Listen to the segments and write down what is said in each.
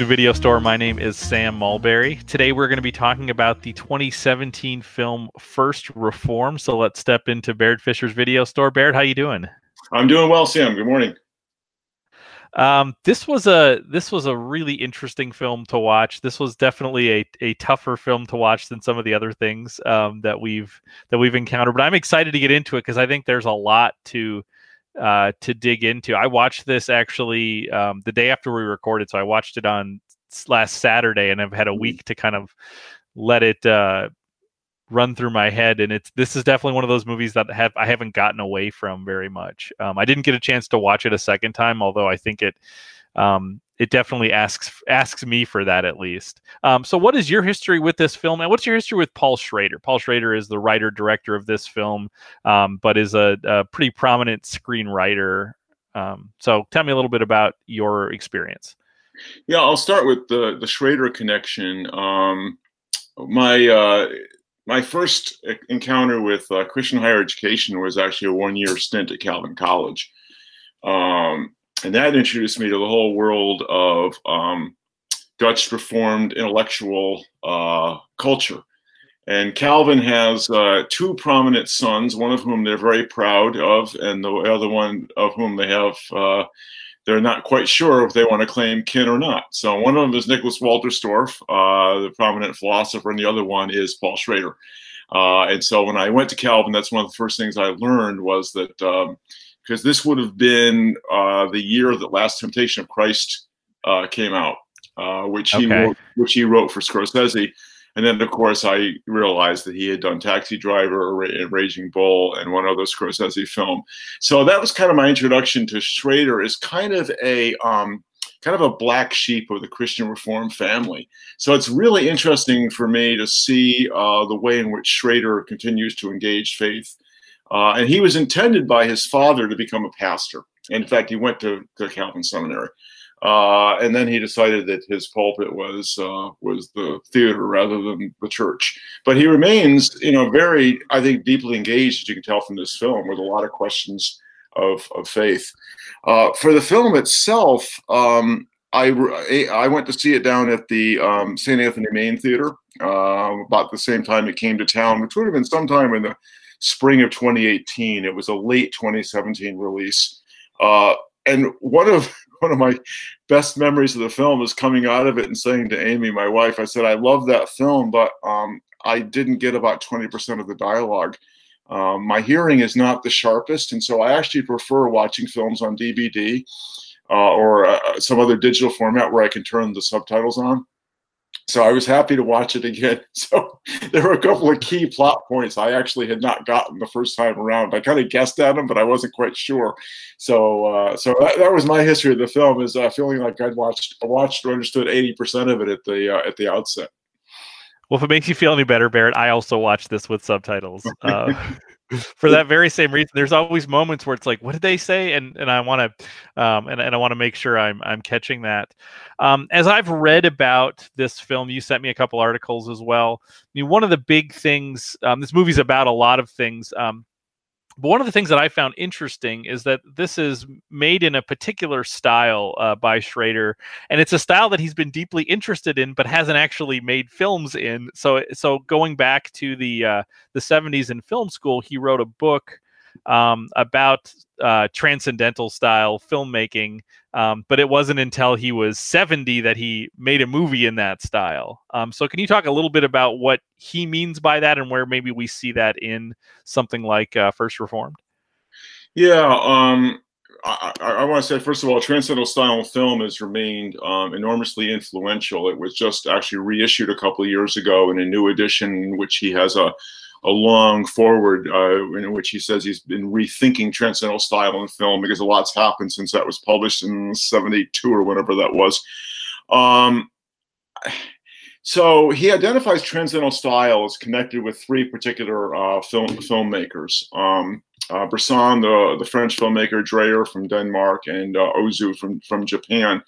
To Video Store. My name is Sam Mulberry. Today we're going to be talking about the 2017 film First Reformed. So let's step into Barrett Fisher's Video Store. Barrett, how you doing? I'm doing well, Sam. Good morning. Um, this was a this was a really interesting film to watch. This was definitely a, a tougher film to watch than some of the other things um, that we've that we've encountered. But I'm excited to get into it because I think there's a lot to uh, to dig into. I watched this actually um, the day after we recorded, so I watched it on last Saturday, and I've had a Mm-hmm. week to kind of let it uh, run through my head. And it's this is definitely one of those movies that have I haven't gotten away from very much. Um, I didn't get a chance to watch it a second time, although I think it um, it definitely asks asks me for that at least. Um, so, what is your history with this film, and what's your history with Paul Schrader? Paul Schrader is the writer director of this film, um, but is a, a pretty prominent screenwriter. Um, so, tell me a little bit about your experience. Yeah, I'll start with the the Schrader connection. Um, my uh, my first encounter with uh, Christian higher education was actually a one year stint at Calvin College, um, and that introduced me to the whole world of um, Dutch Reformed intellectual uh, culture. And Calvin has uh, two prominent sons, one of whom they're very proud of, and the other one of whom they have uh, they're not quite sure if they want to claim kin or not. So one of them is Nicholas Wolterstorff, uh, the prominent philosopher, and the other one is Paul Schrader. Uh, and so when I went to Calvin, that's one of the first things I learned was that because this would have been uh, the year that Last Temptation of Christ uh, came out, uh, which he Okay. wrote, which he wrote for Scorsese. And then, of course, I realized that he had done Taxi Driver, and Raging Bull, and one other Scorsese film. So that was kind of my introduction to Schrader as kind of a um, kind of a black sheep of the Christian Reform family. So it's really interesting for me to see uh, the way in which Schrader continues to engage faith. Uh, and he was intended by his father to become a pastor. In fact, he went to, to Calvin Seminary. Uh, and then he decided that his pulpit was uh, was the theater rather than the church. But he remains, you know, very, I think, deeply engaged, as you can tell from this film, with a lot of questions of, of faith. Uh, for the film itself, um, I, I went to see it down at the um, St. Anthony Main Theater uh, about the same time it came to town, which would have been sometime in the spring of 2018. It was a late 2017 release. Uh, and one of one of my best memories of the film is coming out of it and saying to Amy, my wife, I said, I love that film, but um, I didn't get about 20% of the dialogue. Um, my hearing is not the sharpest, and so I actually prefer watching films on DVD uh, or uh, some other digital format where I can turn the subtitles on. So I was happy to watch it again. So there were a couple of key plot points I actually had not gotten the first time around. I kind of guessed at them, but I wasn't quite sure. So uh, so that, that was my history of the film is uh, feeling like I'd watched watched or understood eighty percent of it at the uh, at the outset. Well, if it makes you feel any better, Barrett, I also watch this with subtitles. Uh, for that very same reason, there's always moments where it's like, "What did they say?" and and I want to, um, and and I want to make sure I'm I'm catching that. Um, as I've read about this film, you sent me a couple articles as well. I mean, one of the big things, um, this movie's about a lot of things. Um, but one of the things that I found interesting is that this is made in a particular style uh, by Schrader, and it's a style that he's been deeply interested in, but hasn't actually made films in. So, so going back to the uh, the '70s in film school, he wrote a book um, about uh, transcendental style filmmaking. Um, but it wasn't until he was 70 that he made a movie in that style. Um, so, can you talk a little bit about what he means by that and where maybe we see that in something like uh, First Reformed? Yeah, um, I, I, I want to say first of all, transcendental style film has remained um, enormously influential. It was just actually reissued a couple of years ago in a new edition, which he has a a long foreword uh, in which he says he's been rethinking transcendental style in film because a lot's happened since that was published in 72 or whatever that was. Um, so he identifies transcendental style as connected with three particular uh, film filmmakers. Um, uh, the, the French filmmaker, Dreyer from Denmark, and uh, Ozu from, from Japan.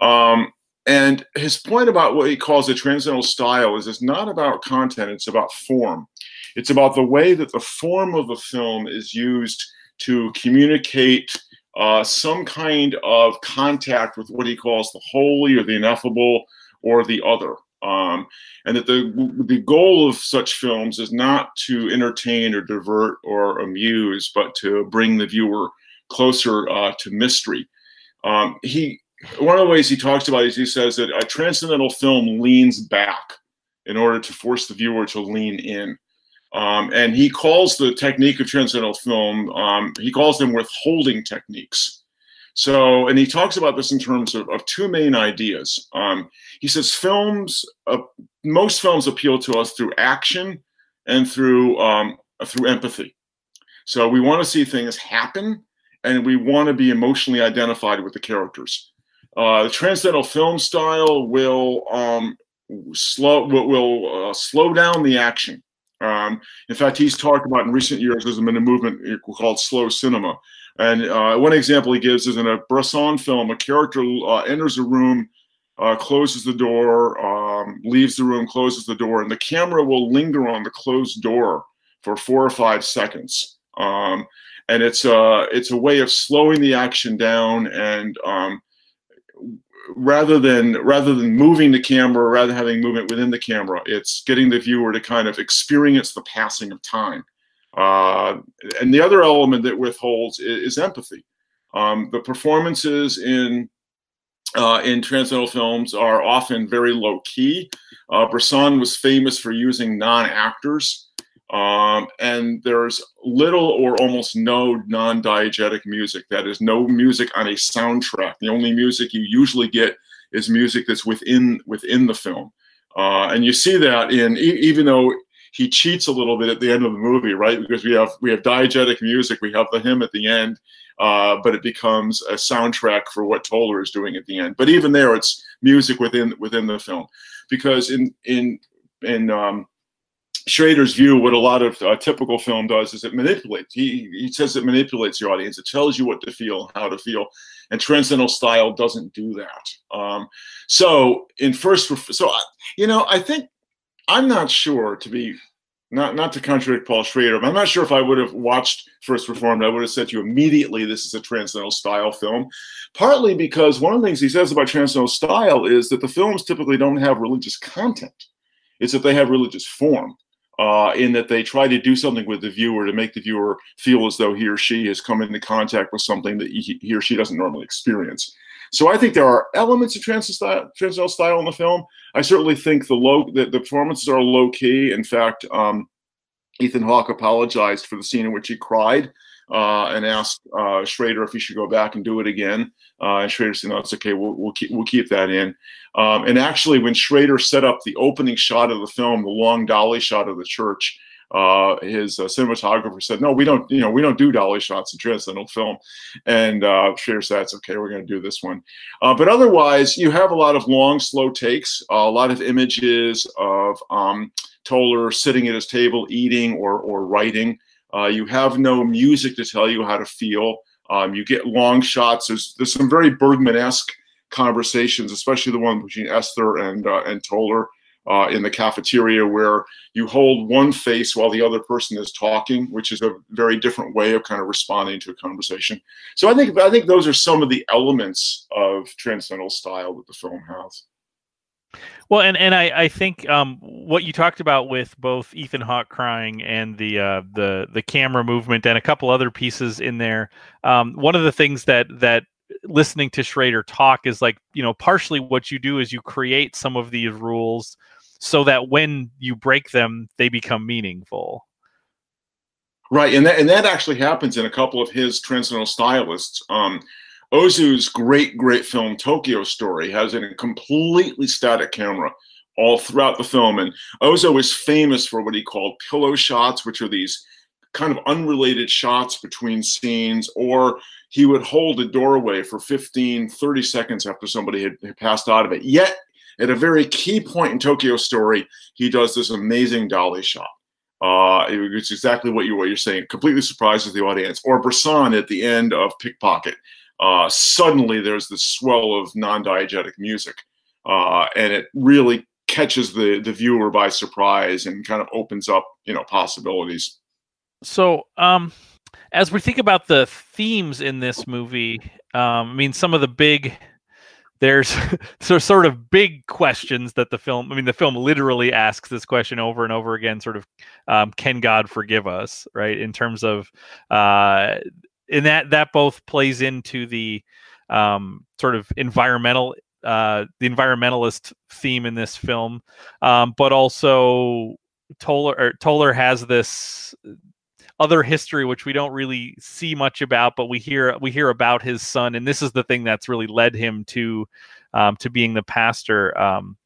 Um, and his point about what he calls the transcendental style is it's not about content, it's about form. It's about the way that the form of the film is used to communicate uh, some kind of contact with what he calls the holy or the ineffable or the other. Um, and that the the goal of such films is not to entertain or divert or amuse, but to bring the viewer closer uh, to mystery. Um, he one of the ways he talks about is he says that a transcendental film leans back in order to force the viewer to lean in. Um, and he calls the technique of transcendental film, um, he calls them withholding techniques. So, and he talks about this in terms of, of two main ideas. Um, he says films, uh, most films appeal to us through action and through um, through empathy. So we want to see things happen, and we want to be emotionally identified with the characters. Uh, the transcendental film style will um, slow will, will uh, slow down the action. Um, in fact, he's talked about in recent years there's been a movement called slow cinema. And uh, one example he gives is in a Bresson film, a character uh, enters a room, uh, closes the door, um, leaves the room, closes the door, and the camera will linger on the closed door for four or five seconds. Um, and it's a uh, it's a way of slowing the action down and um, rather than rather than moving the camera, rather having movement within the camera, it's getting the viewer to kind of experience the passing of time. Uh, and the other element that withholds is, is empathy. Um, the performances in uh, in transcendental films are often very low key. Uh, Bresson was famous for using non actors. Um, and there's little or almost no non-diegetic music. That is no music on a soundtrack. The only music you usually get is music that's within within the film. Uh, and you see that in even though he cheats a little bit at the end of the movie, right? Because we have we have diegetic music, we have the hymn at the end, uh, but it becomes a soundtrack for what Toller is doing at the end. But even there, it's music within within the film, because in in in um, Schrader's view, what a lot of uh, typical film does is it manipulates. He, he says it manipulates your audience. It tells you what to feel, how to feel, and transcendental style doesn't do that. Um, so in first, so you know, I think I'm not sure to be not not to contradict Paul Schrader, but I'm not sure if I would have watched First Reformed, I would have said to you immediately this is a transcendental style film. Partly because one of the things he says about transcendental style is that the films typically don't have religious content. It's that they have religious form uh, in that they try to do something with the viewer to make the viewer feel as though he or she has come into contact with something that he, or she doesn't normally experience. So I think there are elements of transcendental style in the film. I certainly think the low the, the performances are low key. In fact, um, Ethan Hawke apologized for the scene in which he cried and asked uh, Schrader if he should go back and do it again. Uh, and Schrader said, "No, it's okay. We'll we'll keep we'll keep that in." Um, and actually, when Schrader set up the opening shot of the film, the long dolly shot of the church, uh, his uh, cinematographer said, "No, we don't. You know, we don't do dolly shots in transcendental film." And uh, Schrader said, "It's okay. We're going to do this one." Uh, but otherwise, you have a lot of long, slow takes, a lot of images of um, Toller sitting at his table, eating or or writing. Uh, you have no music to tell you how to feel. Um, you get long shots. There's there's some very Bergman-esque conversations, especially the one between Esther and uh, and Toller uh, in the cafeteria, where you hold one face while the other person is talking, which is a very different way of kind of responding to a conversation. So I think I think those are some of the elements of transcendental style that the film has. Well, and and I I think um, what you talked about with both Ethan Hawke crying and the uh, the the camera movement and a couple other pieces in there. Um, one of the things that that listening to Schrader talk is like you know partially what you do is you create some of these rules so that when you break them they become meaningful. Right, and that and that actually happens in a couple of his transcendental stylists. Um, Ozu's great, great film Tokyo Story has a completely static camera all throughout the film. And Ozu is famous for what he called pillow shots, which are these kind of unrelated shots between scenes, or he would hold a doorway for 15, 30 seconds after somebody had, had passed out of it. Yet, at a very key point in Tokyo Story, he does this amazing dolly shot. Uh, it's exactly what you what you're saying. Completely surprises the audience. Or Bresson at the end of Pickpocket uh, suddenly there's this swell of non-diegetic music, uh, and it really catches the the viewer by surprise and kind of opens up you know possibilities. So, um, as we think about the themes in this movie, um, I mean, some of the big there's so sort of big questions that the film i mean the film literally asks this question over and over again sort of um, can god forgive us right in terms of uh and that that both plays into the um sort of environmental uh the environmentalist theme in this film. Um but also toller toller has this other history which we don't really see much about but we hear we hear about his son and this is the thing that's really led him to um, to being the pastor. Um,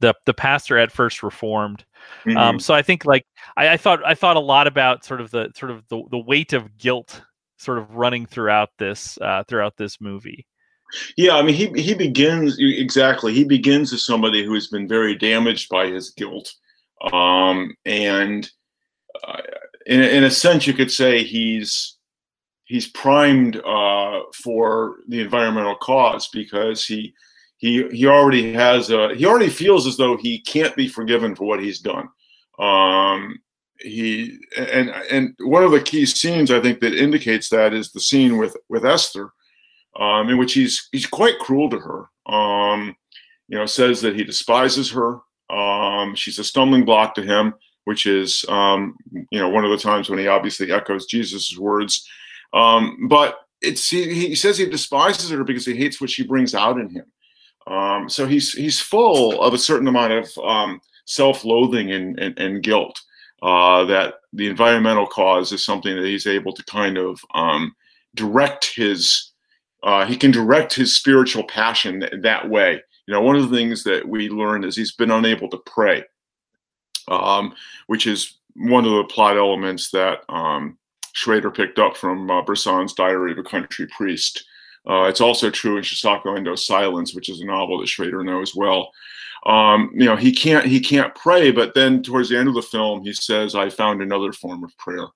the the pastor at first reformed. Um, mm-hmm. um, so i think like I, I, thought i thought a lot about sort of the sort of the, the weight of guilt sort of running throughout this uh, throughout this movie. Yeah i mean he he begins exactly. He begins as somebody who has been very damaged by his guilt. Um, and uh, in, in a sense, you could say he's he's primed uh, for the environmental cause because he he he already has a he already feels as though he can't be forgiven for what he's done. Um, he and and one of the key scenes I think that indicates that is the scene with with Esther, um, in which he's he's quite cruel to her. Um, you know, says that he despises her. Um, she's a stumbling block to him which is um, you know one of the times when he obviously echoes Jesus' words. Um, but it's he, he, says he despises her because he hates what she brings out in him. Um, so he's he's full of a certain amount of um, self-loathing and, and, and guilt. Uh, that the environmental cause is something that he's able to kind of um, direct his uh, he can direct his spiritual passion that way. You know, one of the things that we learn is he's been unable to pray um, which is one of the plot elements that um, Schrader picked up from uh, Bresson's Diary of a Country Priest. Uh, it's also true in Shusaku Endo's Silence, which is a novel that Schrader knows well. Um, you know, he can't he can't pray, but then towards the end of the film, he says, "I found another form of prayer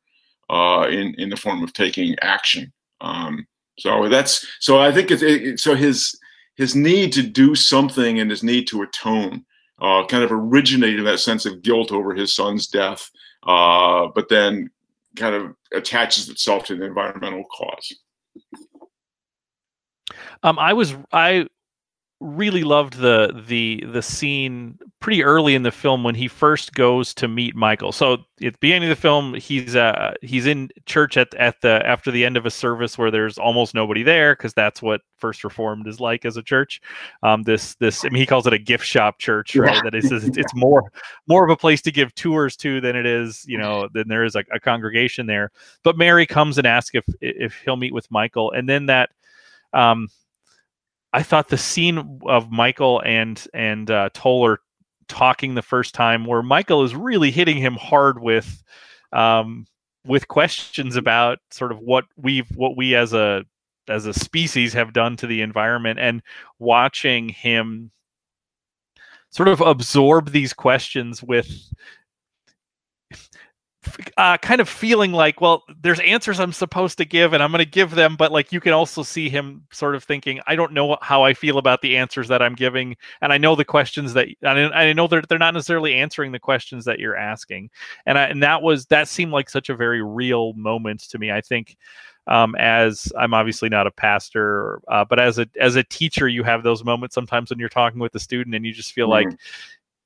uh, in in the form of taking action." Um, so that's so I think it's it, so his his need to do something and his need to atone uh, kind of originated that sense of guilt over his son's death, uh, but then kind of attaches itself to the environmental cause. Um, I was I really loved the the the scene pretty early in the film when he first goes to meet Michael. So at the beginning of the film, he's uh he's in church at at the after the end of a service where there's almost nobody there because that's what First Reformed is like as a church. Um, this this I mean he calls it a gift shop church, right? Yeah. That is it's, it's more more of a place to give tours to than it is you know than there is a, a congregation there. But Mary comes and asks if if he'll meet with Michael, and then that um I thought the scene of Michael and and uh, Toller talking the first time, where Michael is really hitting him hard with um, with questions about sort of what we've what we as a as a species have done to the environment, and watching him sort of absorb these questions with uh, kind of feeling like, well, there's answers I'm supposed to give, and I'm going to give them, but like you can also see him sort of thinking, I don't know how I feel about the answers that I'm giving, and I know the questions that, and I know they're they're not necessarily answering the questions that you're asking, and I, and that was that seemed like such a very real moment to me. I think. Um, as I'm obviously not a pastor, uh, but as a as a teacher, you have those moments sometimes when you're talking with a student and you just feel mm-hmm. like,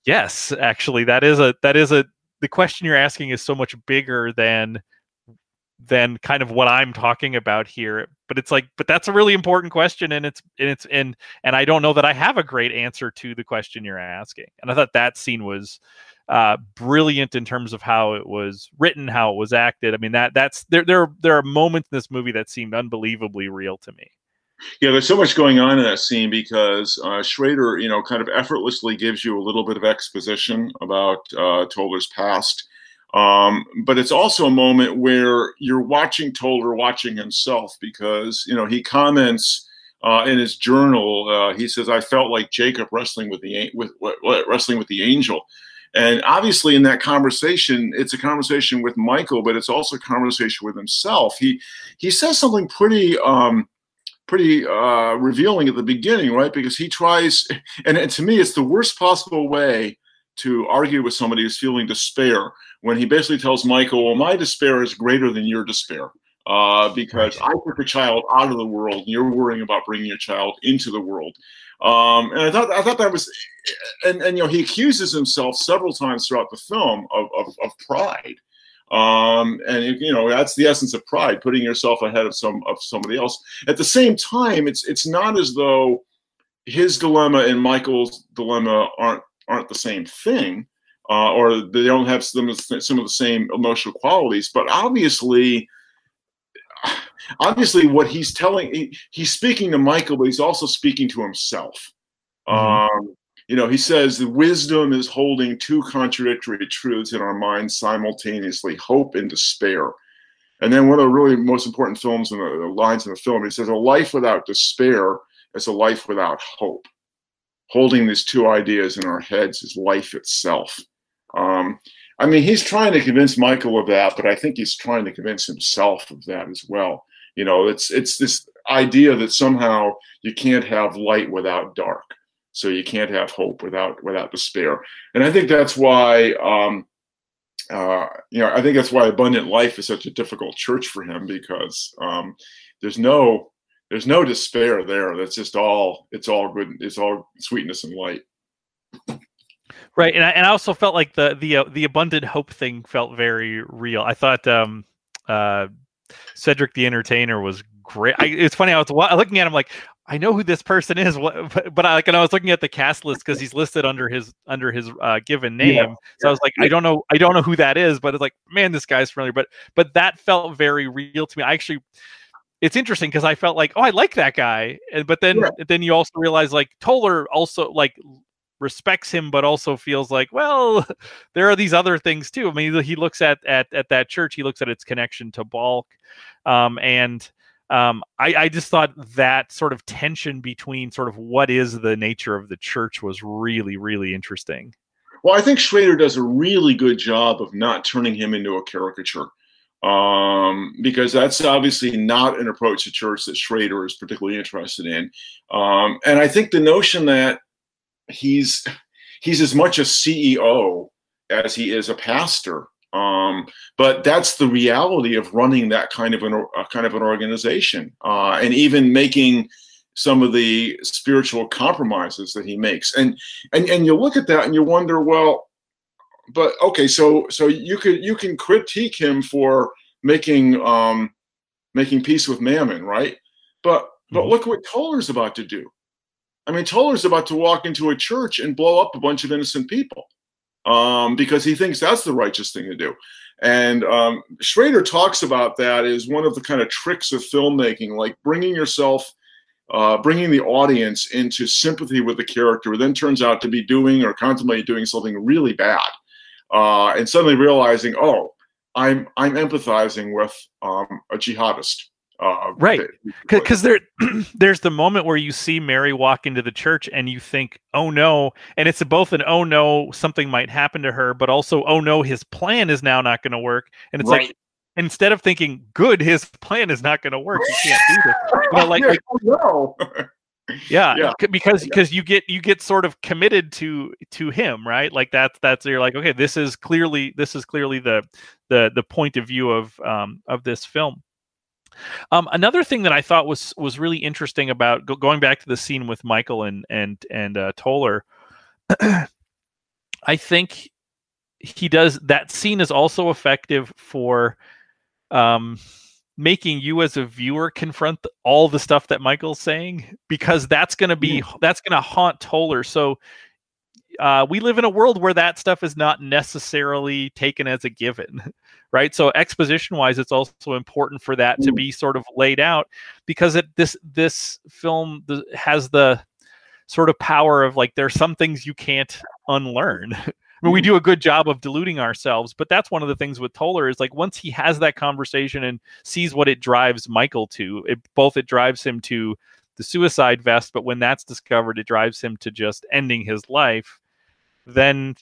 yes, actually, that is a that is a the question you're asking is so much bigger than than kind of what I'm talking about here. But it's like, but that's a really important question, and it's and it's and and I don't know that I have a great answer to the question you're asking. And I thought that scene was uh, brilliant in terms of how it was written, how it was acted. I mean, that that's there there there are moments in this movie that seemed unbelievably real to me. Yeah, there's so much going on in that scene because uh, Schrader, you know, kind of effortlessly gives you a little bit of exposition about uh, Toller's past. Um, but it's also a moment where you're watching Toller watching himself because, you know, he comments uh, in his journal, uh, he says, I felt like Jacob wrestling with the, with, wrestling with the angel. And obviously, in that conversation, it's a conversation with Michael, but it's also a conversation with himself. He he says something pretty um, pretty uh, revealing at the beginning, right? Because he tries, and, and to me, it's the worst possible way to argue with somebody who's feeling despair when he basically tells Michael, "Well, my despair is greater than your despair." Uh, because right. I took a child out of the world, and you're worrying about bringing your child into the world. Um, and I thought I thought that was, and, and you know he accuses himself several times throughout the film of of, of pride, um, and you know that's the essence of pride, putting yourself ahead of some of somebody else. At the same time, it's it's not as though his dilemma and Michael's dilemma aren't aren't the same thing, uh, or they don't have some some of the same emotional qualities. But obviously, obviously, what he's telling he, he's speaking to Michael, but he's also speaking to himself. Mm-hmm. Um, you know, he says the wisdom is holding two contradictory truths in our minds simultaneously hope and despair. And then one of the really most important films in the, the lines in the film, he says, A life without despair is a life without hope. Holding these two ideas in our heads is life itself. Um, I mean, he's trying to convince Michael of that, but I think he's trying to convince himself of that as well. You know, it's it's this idea that somehow you can't have light without dark so you can't have hope without without despair. And I think that's why um, uh, you know I think that's why Abundant Life is such a difficult church for him because um, there's no there's no despair there. That's just all it's all good. It's all sweetness and light. Right, and I, and I also felt like the the uh, the abundant hope thing felt very real. I thought um, uh, Cedric the Entertainer was great. I, it's funny. I was looking at him like, I know who this person is, but, but I like, and I was looking at the cast list because he's listed under his under his uh, given name. Yeah, so. I was like, I don't know, I don't know who that is, but it's like, man, this guy's familiar. But but that felt very real to me. I actually, it's interesting because I felt like, oh, I like that guy, and but then yeah. then you also realize like Toller also like respects him, but also feels like, well, there are these other things too. I mean, he looks at at at that church, he looks at its connection to Balq, um, and um, I, I, just thought that sort of tension between sort of what is the nature of the church was really, really interesting. Well, I think Schrader does a really good job of not turning him into a caricature. Um, because that's obviously not an approach to church that Schrader is particularly interested in. Um, and I think the notion that he's he's as much a CEO as he is a pastor um, but that's the reality of running that kind of an uh, kind of an organization, uh, and even making some of the spiritual compromises that he makes. And and and you look at that and you wonder, well, but okay, so so you could you can critique him for making um, making peace with Mammon, right? But but mm-hmm. look what Toller's about to do. I mean, Toller's about to walk into a church and blow up a bunch of innocent people um, because he thinks that's the righteous thing to do. And um, Schrader talks about that as one of the kind of tricks of filmmaking, like bringing yourself, uh, bringing the audience into sympathy with the character, then turns out to be doing or contemplating doing something really bad, uh, and suddenly realizing, oh, I'm I'm empathizing with um, a jihadist uh, right, because there, there's the moment where you see Mary walk into the church and you think, "Oh no!" and it's both an "Oh no," something might happen to her, but also, "Oh no," his plan is now not going to work, and it's right. like instead of thinking, "Good, his plan is not going to work," you can't do this. Know, like, like no. yeah, yeah, because because you get you get sort of committed to to him right like that's that's you're like okay this is clearly this is clearly the the the point of view of um of this film um, another thing that I thought was was really interesting about go, going back to the scene with Michael and and and uh, Toller, I think he does that scene is also effective for um, making you as a viewer confront all the stuff that Michael's saying because that's going to be mm. that's going to haunt Toller. So uh, we live in a world where that stuff is not necessarily taken as a given, right? So exposition wise, it's also important for that to mm. be sort of laid out because it this this film has the sort of power of like there's some things you can't unlearn. I mean, we mm. do a good job of deluding ourselves, but that's one of the things with Toller is like once he has that conversation and sees what it drives Michael to, it both it drives him to the suicide vest, but when that's discovered, it drives him to just ending his life then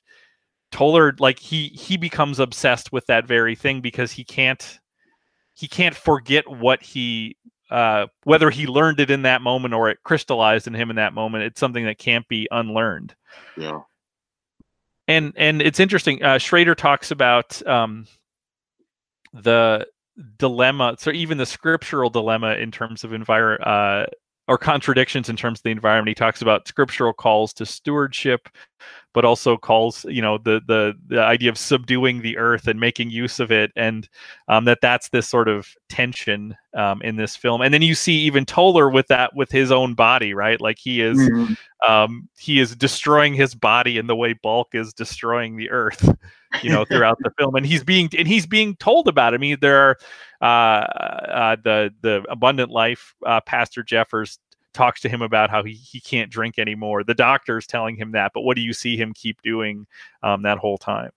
Toller like he he becomes obsessed with that very thing because he can't he can't forget what he uh, whether he learned it in that moment or it crystallized in him in that moment. It's something that can't be unlearned. Yeah. and and it's interesting. Uh, Schrader talks about um, the dilemma, so even the scriptural dilemma in terms of environment uh, or contradictions in terms of the environment. He talks about scriptural calls to stewardship, but also calls, you know, the the the idea of subduing the earth and making use of it, and um, that that's this sort of tension um, in this film. And then you see even Toller with that with his own body, right? Like he is mm-hmm. um, he is destroying his body in the way Balq is destroying the earth, you know, throughout the film, and he's being and he's being told about it. I mean, there are the the abundant life uh, pastor jeffers talks to him about how he, he can't drink anymore. The doctor's telling him that but what do you see him keep doing um, that whole time?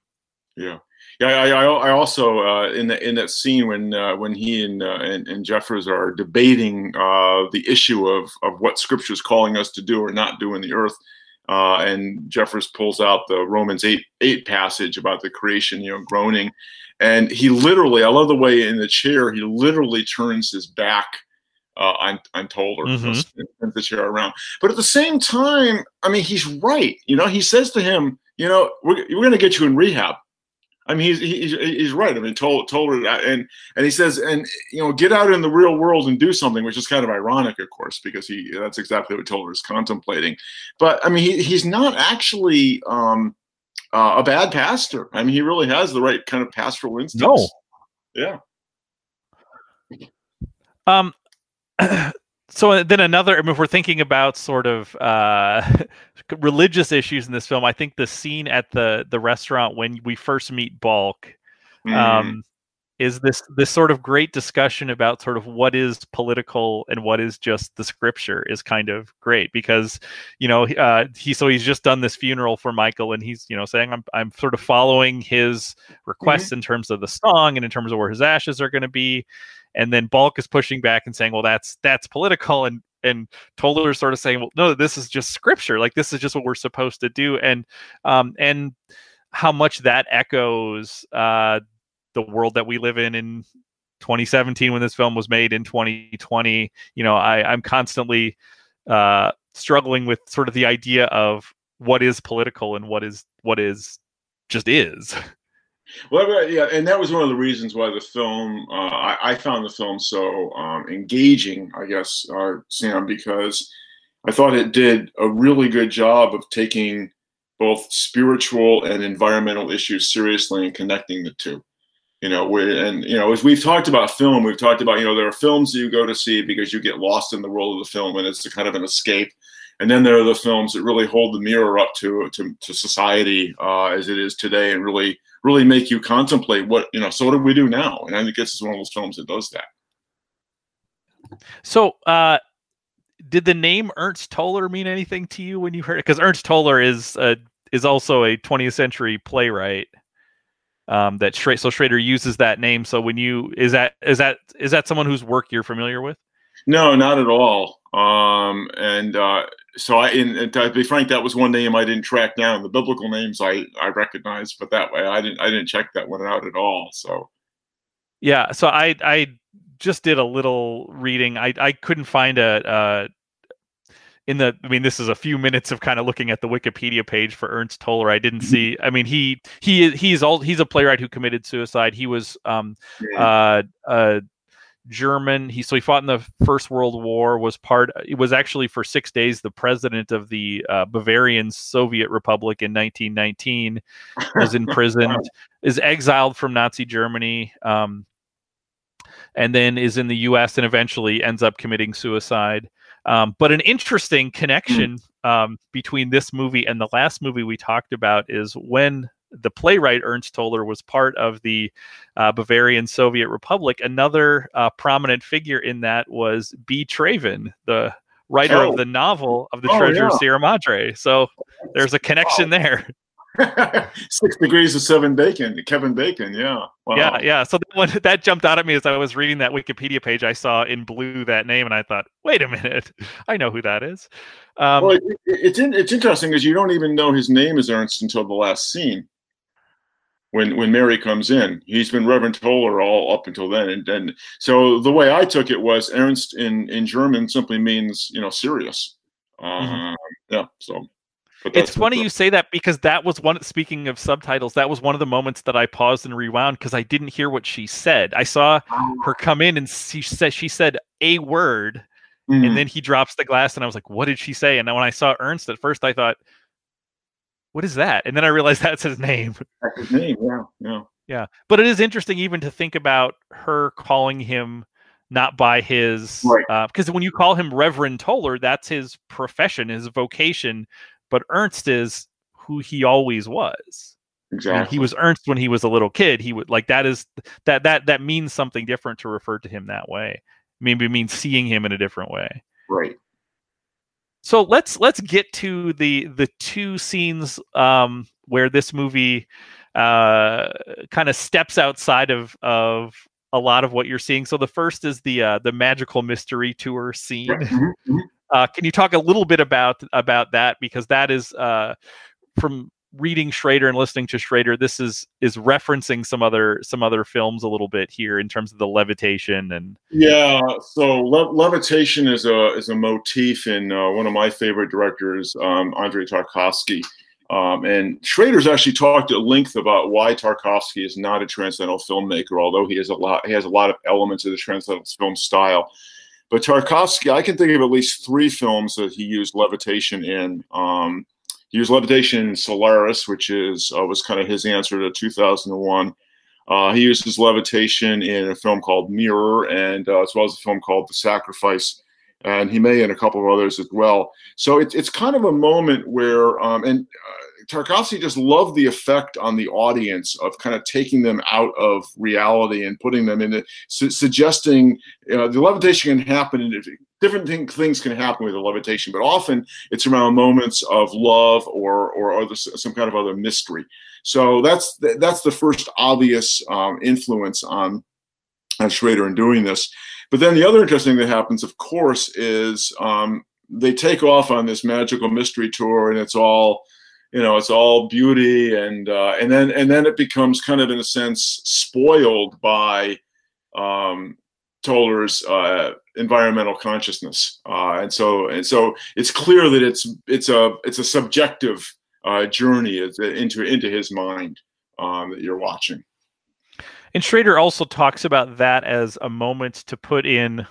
Yeah. Yeah i, I, I also uh, in the in that scene when uh, when he and, uh, and, and jeffers are debating the issue of of what scripture is calling us to do or not do in the earth uh, and Jeffers pulls out the Romans 8 8 passage about the creation, you know, groaning. And he literally, I love the way in the chair, he literally turns his back uh, on, on Toller, mm-hmm. the chair around. But at the same time, I mean, he's right. You know, he says to him, you know, we're, we're going to get you in rehab. I mean, he's, he's, he's right. I mean, told, told her, and, and he says, and, you know, get out in the real world and do something, which is kind of ironic, of course, because he, that's exactly what Toller is contemplating. But I mean, he, he's not actually, um, uh, a bad pastor. I mean, he really has the right kind of pastoral instincts. No. Yeah. Um. So then another. I mean, if we're thinking about sort of uh, religious issues in this film, I think the scene at the the restaurant when we first meet Balq, mm. um, is this this sort of great discussion about sort of what is political and what is just the scripture is kind of great because you know uh, he so he's just done this funeral for Michael and he's you know saying I'm I'm sort of following his requests mm-hmm. in terms of the song and in terms of where his ashes are going to be. And then Balq is pushing back and saying well that's that's political and and Toller sort of saying well no this is just scripture. Like this is just what we're supposed to do. And um and how much that echoes uh the world that we live in in 2017 when this film was made in 2020 you know I, i'm constantly uh, struggling with sort of the idea of what is political and what is what is just is. Well yeah and that was one of the reasons why the film uh, I, I, found the film so um, engaging i guess uh, sam because i thought it did a really good job of taking both spiritual and environmental issues seriously and connecting the two you know we and you know as we've talked about film we've talked about you know there are films you go to see because you get lost in the world of the film and it's a kind of an escape. And then there are the films that really hold the mirror up to to, to society uh, as it is today and really really make you contemplate what you know so what do we do now? And i think this is one of those films that does that. So uh did the name ernst toller mean anything to you when you heard it? Because ernst toller is uh is also a 20th century playwright um, that Schrader, so Schrader uses that name. So when you is that is that is that someone whose work you're familiar with? No, not at all. Um, and uh, so I, in, and to be frank, that was one name I didn't track down. The biblical names I I recognized, but that way I didn't I didn't check that one out at all. So yeah, so I I just did a little reading. I I couldn't find a, in the i mean this is a few minutes of kind of looking at the wikipedia page for ernst toller. I didn't mm-hmm. see i mean he he he's all he's a playwright who committed suicide. He was um uh uh german he so he fought in the first world war was part it was actually for six days the president of the uh, bavarian soviet republic in 1919 was imprisoned is exiled from nazi germany um and then is in the us and eventually ends up committing suicide um, but an interesting connection mm. um, between this movie and the last movie we talked about is when the playwright Ernst Toller was part of the uh, Bavarian Soviet Republic. Another uh, prominent figure in that was B. Traven, the writer oh. of the novel of the oh, Treasure yeah. of Sierra Madre. So there's a connection wow. there. Six degrees of seven bacon, Kevin Bacon. Yeah. Wow. Yeah. Yeah. So that, one, that jumped out at me as I was reading that Wikipedia page. I saw in blue that name and I thought, wait a minute, I know who that is. Um, well, it, it's, in, it's interesting because you don't even know his name is Ernst until the last scene. When, when Mary comes in, he's been Reverend Toller all up until then, and, and so the way I took it was Ernst in, in German simply means you know serious. Uh, mm-hmm. Yeah, so It's funny you say that because that was one. Speaking of subtitles, that was one of the moments that I paused and rewound because I didn't hear what she said. I saw her come in and she said she said a word, mm-hmm. and then he drops the glass, and I was like, "What did she say?" And then when I saw Ernst at first, I thought, "What is that?" And then I realized that's his name. That's his name. Yeah, yeah, yeah. But it is interesting even to think about her calling him not by his right. because uh, when you call him Reverend Toller, that's his profession, his vocation. But Ernst is who he always was. Exactly. He was Ernst when he was a little kid. He would like that is that that that means something different to refer to him that way. Maybe it means seeing him in a different way. Right. So let's let's get to the the two scenes um, where this movie uh, kind of steps outside of of a lot of what you're seeing. So the first is the uh, the magical mystery tour scene. Mm-hmm, mm-hmm. Uh, can you talk a little bit about about that because that is uh, from reading Schrader and listening to Schrader, this is is referencing some other some other films a little bit here in terms of the levitation and yeah. So le- levitation is a is a motif in uh, one of my favorite directors, um, Andrei Tarkovsky. Um, and Schrader's actually talked at length about why Tarkovsky is not a transcendental filmmaker, although he has a lot he has a lot of elements of the transcendental film style. But Tarkovsky, I can think of at least three films that he used levitation in. Um, he used levitation in Solaris, which is uh, was kind of his answer to 2001. Uh, he uses levitation in a film called Mirror, and uh, as well as a film called The Sacrifice and he may in a couple of others as well. So it, it's kind of a moment where, um, and uh, Tarkovsky just loved the effect on the audience of kind of taking them out of reality and putting them in, su- suggesting uh, the levitation can happen and different thing, things can happen with the levitation, but often it's around moments of love or or other, some kind of other mystery. So that's that's the first obvious um, influence on on Schrader in doing this. But then the other interesting thing that happens, of course, is um, they take off on this magical mystery tour, and it's all, you know, it's all beauty, and uh, and then and then it becomes kind of in a sense spoiled by um, Toller's uh, environmental consciousness, uh, and so and so it's clear that it's it's a it's a subjective uh, journey into into his mind um, that you're watching. And Schrader also talks about that as a moment to put in.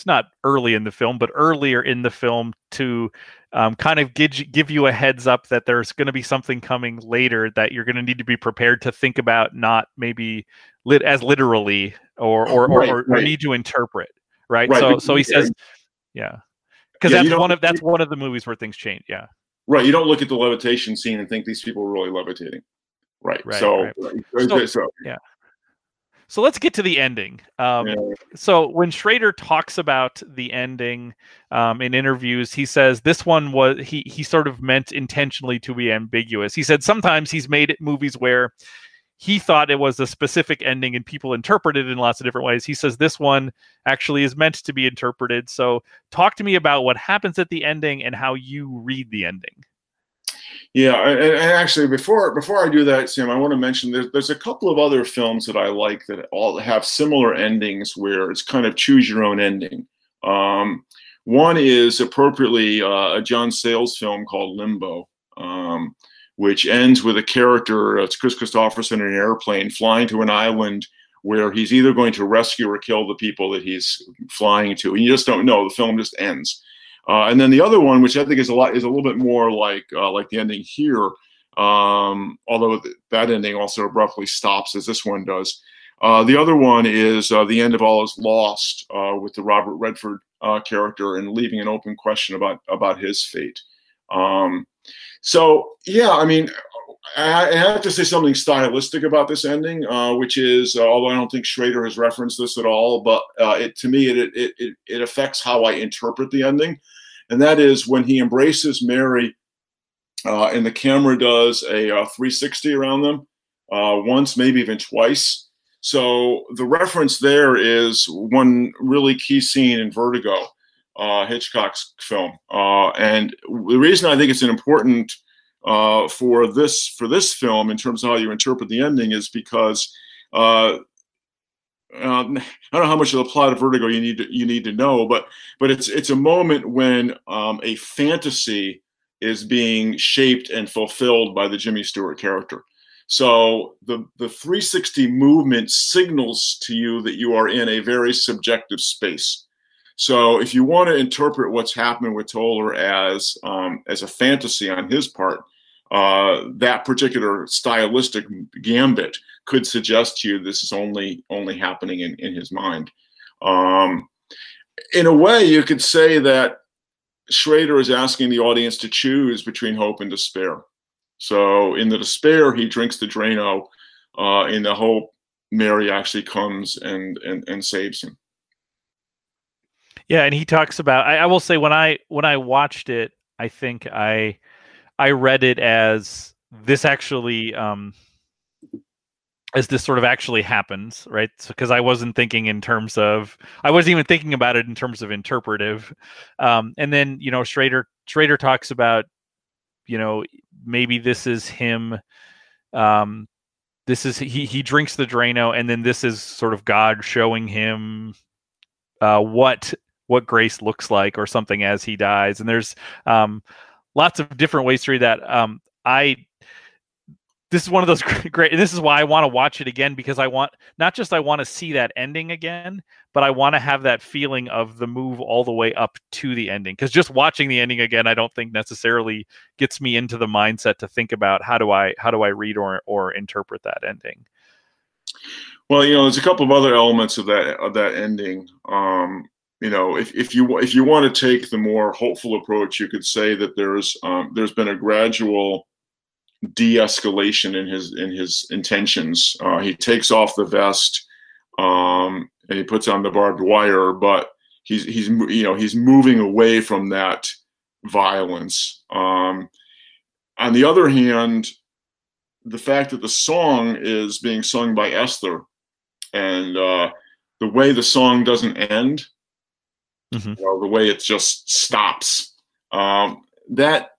It's not early in the film, but earlier in the film to um, kind of give, give you a heads up that there's going to be something coming later that you're going to need to be prepared to think about, not maybe lit as literally or or, right, or, right. or, need to interpret. Right. right. So so he says, yeah, because yeah, that's one of that's one of the movies where things change. Yeah. Right. You don't look at the levitation scene and think these people are really levitating. Right. right so, so, so yeah. So let's get to the ending. Um, yeah. So when Schrader talks about the ending um, in interviews, he says this one was he he sort of meant intentionally to be ambiguous. He said sometimes he's made movies where he thought it was a specific ending and people interpreted it in lots of different ways. He says this one actually is meant to be interpreted. So talk to me about what happens at the ending and how you read the ending. Yeah, and, and, actually, before before I do that, Sam, I want to mention there's there's a couple of other films that I like that all have similar endings where it's kind of choose your own ending. Um, one is appropriately uh, a John Sayles film called Limbo, um, which ends with a character, it's Kris Kristofferson in an airplane flying to an island where he's either going to rescue or kill the people that he's flying to. And you just don't know. The film just ends. Uh, and then the other one, which I think is a lot, is a little bit more like uh, like the ending here, um, although th- that ending also abruptly stops as this one does. Uh, the other one is uh, the end of all is lost uh, with the Robert Redford uh, character and leaving an open question about about his fate. Um, so yeah, I mean, I, I, have to say something stylistic about this ending, which is although I don't think Schrader has referenced this at all, but it to me it, it it it affects how I interpret the ending and that is when he embraces Mary, uh, and the camera does a uh, 360 around them uh, once, maybe even twice. So the reference there is one really key scene in Vertigo, uh, Hitchcock's film, uh, and the reason I think it's an important uh, for this for this film in terms of how you interpret the ending is because uh, I don't know how much of the plot of Vertigo you need to you need to know, but but it's it's a moment when um, a fantasy is being shaped and fulfilled by the Jimmy Stewart character. So the, the 360 movement signals to you that you are in a very subjective space. So if you want to interpret what's happening with Toller as um, as a fantasy on his part, uh, that particular stylistic gambit could suggest to you this is only only happening in, in his mind. Um, in a way, you could say that Schrader is asking the audience to choose between hope and despair. So in the despair, he drinks the Drano. Uh, in the hope, Mary actually comes and, and, and saves him. Yeah, and he talks about. I, I will say when I when I watched it, I think I I read it as this actually um, as this sort of actually happens, right? Because so, I wasn't thinking in terms of, I wasn't even thinking about it in terms of interpretive. Um, and then you know, Schrader Schrader talks about, you know, maybe this is him. Um, this is he he drinks the Drano, and then this is sort of God showing him uh, what what grace looks like, or something as he dies. And there's um, lots of different ways to read that. Um, I this is one of those great, and this is why I want to watch it again because I want not just I want to see that ending again, but I want to have that feeling of the move all the way up to the ending. Because just watching the ending again, I don't think necessarily gets me into the mindset to think about how do I how do I read or or interpret that ending. Well, you know, there's a couple of other elements of that of that ending. Um, you know, if, if you if you want to take the more hopeful approach, you could say that there's um, there's been a gradual de-escalation in his in his intentions. Uh, he takes off the vest um, and he puts on the barbed wire, but he's he's you know he's moving away from that violence. Um, on the other hand, the fact that the song is being sung by Esther and uh, the way the song doesn't end, mm-hmm. you know, the way it just stops, um, that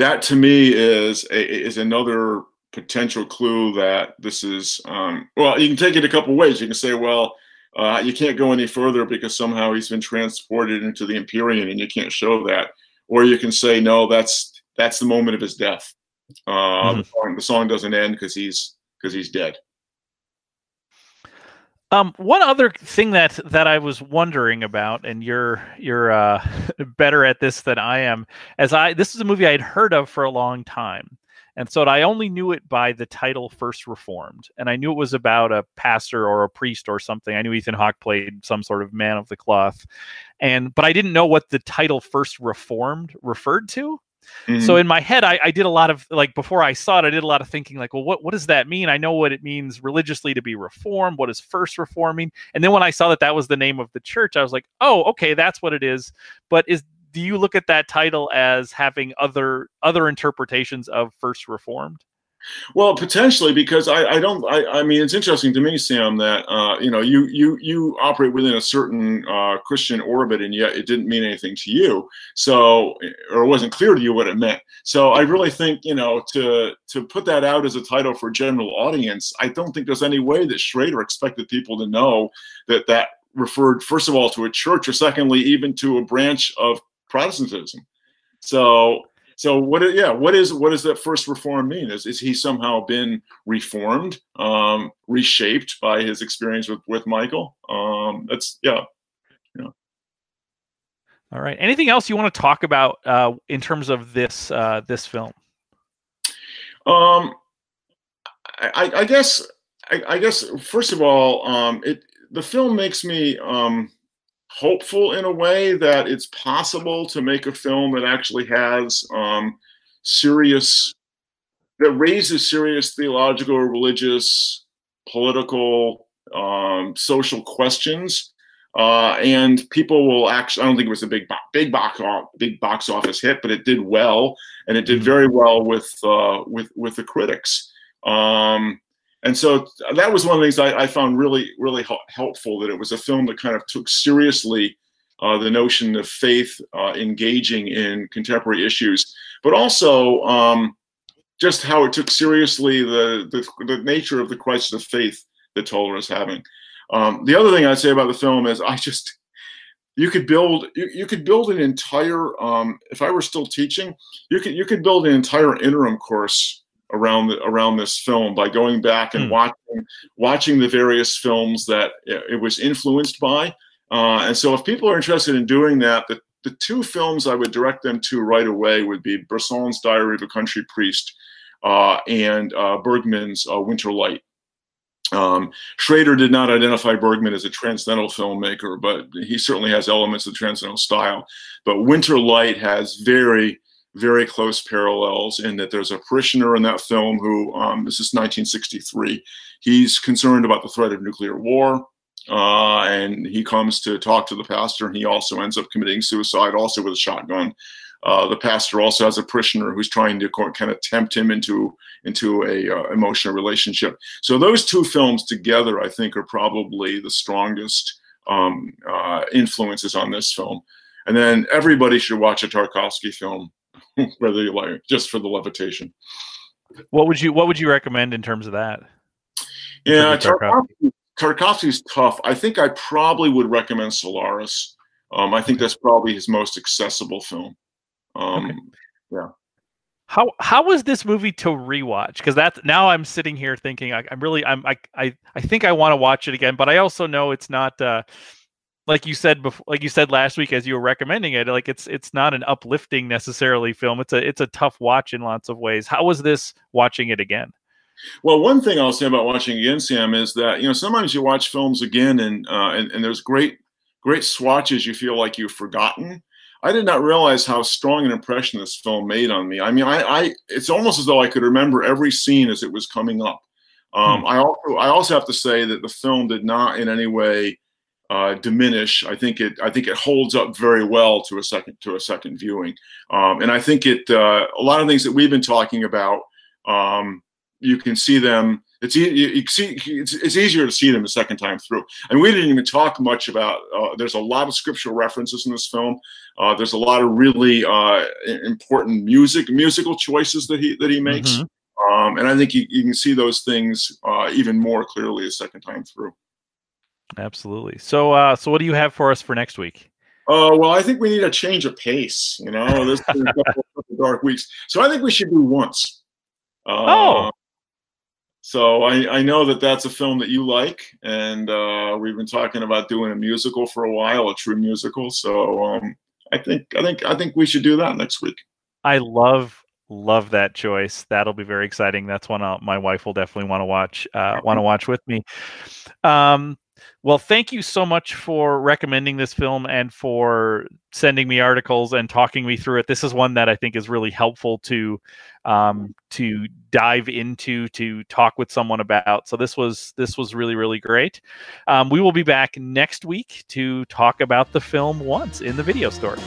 that to me is a, is another potential clue that this is um, well you can take it a couple ways. You can say well uh, you can't go any further because somehow he's been transported into the empyrean and you can't show that. Or you can say no that's that's the moment of his death. Uh, mm-hmm. the, song, the song doesn't end because he's because he's dead um, one other thing that that I was wondering about, and you're you're uh, better at this than I am, as I this is a movie I had heard of for a long time, and so I only knew it by the title First Reformed, and I knew it was about a pastor or a priest or something. I knew Ethan Hawke played some sort of man of the cloth, and but I didn't know what the title First Reformed referred to. Mm-hmm. So in my head, I, I, did a lot of like before I saw it, I did a lot of thinking like, well, what what does that mean? I know what it means religiously to be reformed. What is first reforming? And then when I saw that that was the name of the church, I was like, oh, okay, that's what it is. But is do you look at that title as having other other interpretations of first reformed? Well, potentially, because I, I don't. I, I mean, it's interesting to me, Sam, that uh, you know you you you operate within a certain uh, Christian orbit, and yet it didn't mean anything to you. So, or it wasn't clear to you what it meant. So, I really think you know to to put that out as a title for a general audience, I don't think there's any way that Schrader expected people to know that that referred first of all to a church, or secondly, even to a branch of Protestantism. So so what? Yeah, what is what does that first reform mean? Is is he somehow been reformed, um, reshaped by his experience with with Michael? Um, that's yeah, yeah. All right. Anything else you want to talk about uh, in terms of this uh, this film? Um, I, I guess I, I, guess first of all, um, it the film makes me um, hopeful in a way that it's possible to make a film that actually has um, serious that raises serious theological religious political um, social questions uh, and people will actually i don't think it was a big big box big box office hit but it did well and it did mm-hmm. very well with uh, with with the critics um, and so that was one of the things I, I found really, really helpful that it was a film that kind of took seriously uh, the notion of faith uh, engaging in contemporary issues, but also um, just how it took seriously the, the, the nature of the crisis of faith that Toller is having. Um, the other thing I'd say about the film is I just you could build you, you could build an entire um, if I were still teaching, you could you could build an entire interim course around the, around this film by going back and hmm. watching watching the various films that it was influenced by. Uh, and so, if people are interested in doing that, the, the two films I would direct them to right away would be Bresson's Diary of a Country Priest uh, and uh, Bergman's uh, Winter Light. Um, Schrader did not identify Bergman as a transcendental filmmaker, but he certainly has elements of transcendental style. But Winter Light has very, very close parallels in that there's a parishioner in that film who, um, this is 1963, he's concerned about the threat of nuclear war. Uh, and he comes to talk to the pastor, and he also ends up committing suicide, also with a shotgun. Uh, the pastor also has a parishioner who's trying to kind of tempt him into into a uh, emotional relationship. So those two films together, I think, are probably the strongest um, uh, influences on this film. And then everybody should watch a Tarkovsky film, whether you like, just for the levitation. What would you What would you recommend in terms of that? Yeah, Tarkovsky, Tarkovsky's tough. I think I probably would recommend Solaris. Um, I think that's probably his most accessible film. Um, okay. Yeah. How how was this movie to rewatch? Because that's now I'm sitting here thinking I, am really I'm I I, I think I want to watch it again, but I also know it's not uh, like you said before, like you said last week as you were recommending it. Like it's it's not an uplifting necessarily film. It's a it's a tough watch in lots of ways. How was this watching it again? Well, one thing I'll say about watching again, Sam, is that you know sometimes you watch films again and uh, and, and there's great great swatches you feel like you've forgotten I did not realize how strong an impression this film made on me. I mean, I, I it's almost as though I could remember every scene as it was coming up. Um, hmm. I also I also have to say that the film did not in any way uh, diminish. I think it I think it holds up very well to a second to a second viewing, um, and I think it uh, a lot of things that we've been talking about. Um, you can see them it's you, you see it's, it's, easier to see them a second time through. And we didn't even talk much about. Uh, there's a lot of scriptural references in this film. Uh, there's a lot of really uh, important music, musical choices that he that he makes. Mm-hmm. Um, and I think you, you, can see those things uh, even more clearly a second time through. Absolutely. So, uh, so what do you have for us for next week? Uh, well, I think we need a change of pace. You know, this is dark weeks, so I think we should do once. oh, so I, I know that that's a film that you like, and uh, we've been talking about doing a musical for a while, a true musical. So um, I think I think I think we should do that next week. I love love that choice. That'll be very exciting. That's one I'll, my wife will definitely want to watch. Uh, want to watch with me. Um, well, thank you so much for recommending this film and for sending me articles and talking me through it. This is one that I think is really helpful to um, to dive into to talk with someone about. So this was this was really really great. Um, we will be back next week to talk about the film once in the video store.